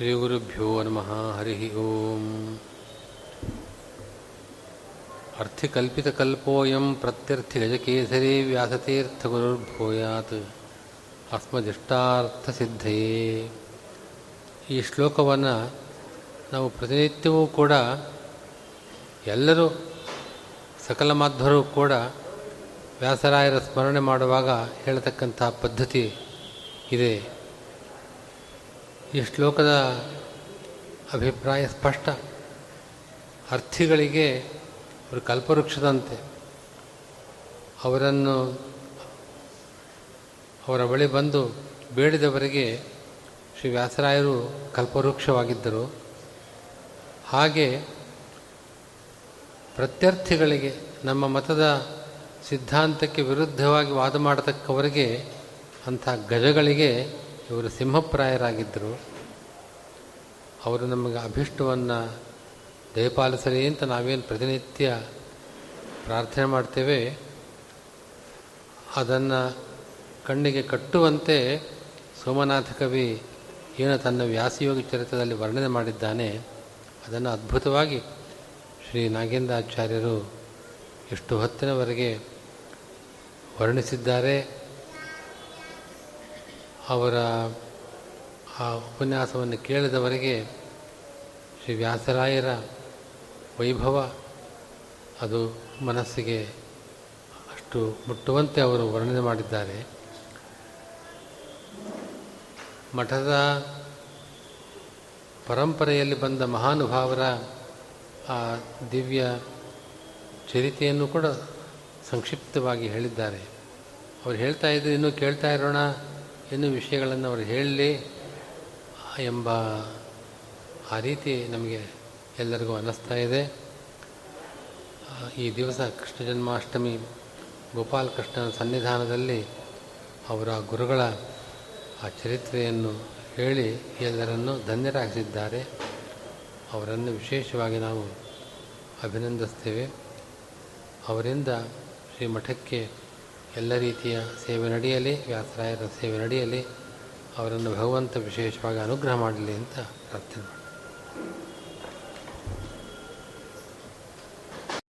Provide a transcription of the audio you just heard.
ಶ್ರೀಗುರುಭ್ಯೋ ನಮಃ, ಹರಿ ಓಂ. ಅರ್ಥಿಕಲ್ಪಿತಕಲ್ಪೋಯಂ ಪ್ರತ್ಯರ್ಥಿಗಜಕೇಸರಿ ವ್ಯಾಸತೀರ್ಥಗುರುರ್ಭೂಯಾತ್. ಅಸ್ಮದಿಷ್ಟಾರ್ಥಸಿದ್ಧಯೇ ಈ ಶ್ಲೋಕವನ್ನು ನಾವು ಪ್ರತಿನಿತ್ಯವೂ ಕೂಡ ಎಲ್ಲರೂ ಸಕಲ ಮಾಧ್ವರು ಕೂಡ ವ್ಯಾಸರಾಯರ ಸ್ಮರಣೆ ಮಾಡುವಾಗ ಹೇಳತಕ್ಕಂಥ ಪದ್ಧತಿ ಇದೆ. ಈ ಶ್ಲೋಕದ ಅಭಿಪ್ರಾಯ ಸ್ಪಷ್ಟ. ಅರ್ಥಿಗಳಿಗೆ ಅವರು ಕಲ್ಪವೃಕ್ಷದಂತೆ. ಅವರನ್ನು ಅವರ ಬಳಿ ಬಂದು ಬೇಡಿದವರಿಗೆ ಶ್ರೀ ವ್ಯಾಸರಾಯರು ಕಲ್ಪವೃಕ್ಷವಾಗಿದ್ದರು. ಹಾಗೆ ಪ್ರತ್ಯರ್ಥಿಗಳಿಗೆ ನಮ್ಮ ಮತದ ಸಿದ್ಧಾಂತಕ್ಕೆ ವಿರುದ್ಧವಾಗಿ ವಾದ ಮಾಡತಕ್ಕವರಿಗೆ ಅಂಥ ಗಜಗಳಿಗೆ ಇವರು ಸಿಂಹಪ್ರಾಯರಾಗಿದ್ದರು. ಅವರು ನಮಗೆ ಅಭಿಷ್ಟವನ್ನು ದಯಪಾಲಿಸಲಿ ಅಂತ ನಾವೇನು ಪ್ರತಿನಿತ್ಯ ಪ್ರಾರ್ಥನೆ ಮಾಡ್ತೇವೆ. ಅದನ್ನು ಕಣ್ಣಿಗೆ ಕಟ್ಟುವಂತೆ ಸೋಮನಾಥ ಕವಿ ಏನು ತನ್ನ ವ್ಯಾಸಯೋಗಿ ಚರಿತ್ರದಲ್ಲಿ ವರ್ಣನೆ ಮಾಡಿದ್ದಾನೆ. ಅದನ್ನು ಅದ್ಭುತವಾಗಿ ಶ್ರೀ ನಾಗೇಂದ್ರಾಚಾರ್ಯರು ಎಷ್ಟು ಹೊತ್ತಿನವರೆಗೆ ವರ್ಣಿಸಿದ್ದಾರೆ. ಅವರ ಆ ಉಪನ್ಯಾಸವನ್ನು ಕೇಳಿದವರಿಗೆ ಶ್ರೀ ವ್ಯಾಸರಾಯರ ವೈಭವ, ಅದು ಮನಸ್ಸಿಗೆ ಅಷ್ಟು ಮುಟ್ಟುವಂತೆ ಅವರು ವರ್ಣನೆ ಮಾಡಿದ್ದಾರೆ. ಮಠದ ಪರಂಪರೆಯಲ್ಲಿ ಬಂದ ಮಹಾನುಭಾವರ ಆ ದಿವ್ಯ ಚರಿತೆಯನ್ನು ಕೂಡ ಸಂಕ್ಷಿಪ್ತವಾಗಿ ಹೇಳಿದ್ದಾರೆ. ಅವರು ಹೇಳ್ತಾ ಇದ್ರೆ, ಇನ್ನೂ ಕೇಳ್ತಾ ಇರೋಣ ಇನ್ನೂ ವಿಷಯಗಳನ್ನು ಅವರು ಹೇಳಲಿ ಎಂಬ ಆ ರೀತಿ ನಮಗೆ ಎಲ್ಲರಿಗೂ ಅನ್ನಿಸ್ತಾ ಇದೆ. ಈ ದಿವಸ ಕೃಷ್ಣ ಜನ್ಮಾಷ್ಟಮಿ ಗೋಪಾಲಕೃಷ್ಣನ ಸನ್ನಿಧಾನದಲ್ಲಿ ಅವರ ಗುರುಗಳ ಆ ಚರಿತ್ರೆಯನ್ನು ಹೇಳಿ ಎಲ್ಲರನ್ನು ಧನ್ಯರಾಗಿಸಿದ್ದಾರೆ. ಅವರನ್ನು ವಿಶೇಷವಾಗಿ ನಾವು ಅಭಿನಂದಿಸ್ತೇವೆ. ಅವರಿಂದ ಶ್ರೀ ಮಠಕ್ಕೆ ಎಲ್ಲ ರೀತಿಯ ಸೇವೆ ನಡೆಯಲಿ ವ್ಯಾಸರಾಯರ ಸೇವೆ ನಡೆಯಲಿ ಅವರನ್ನು ಭಗವಂತ ವಿಶೇಷವಾಗಿ ಅನುಗ್ರಹ ಮಾಡಲಿ ಅಂತ ಪ್ರಾರ್ಥನೆ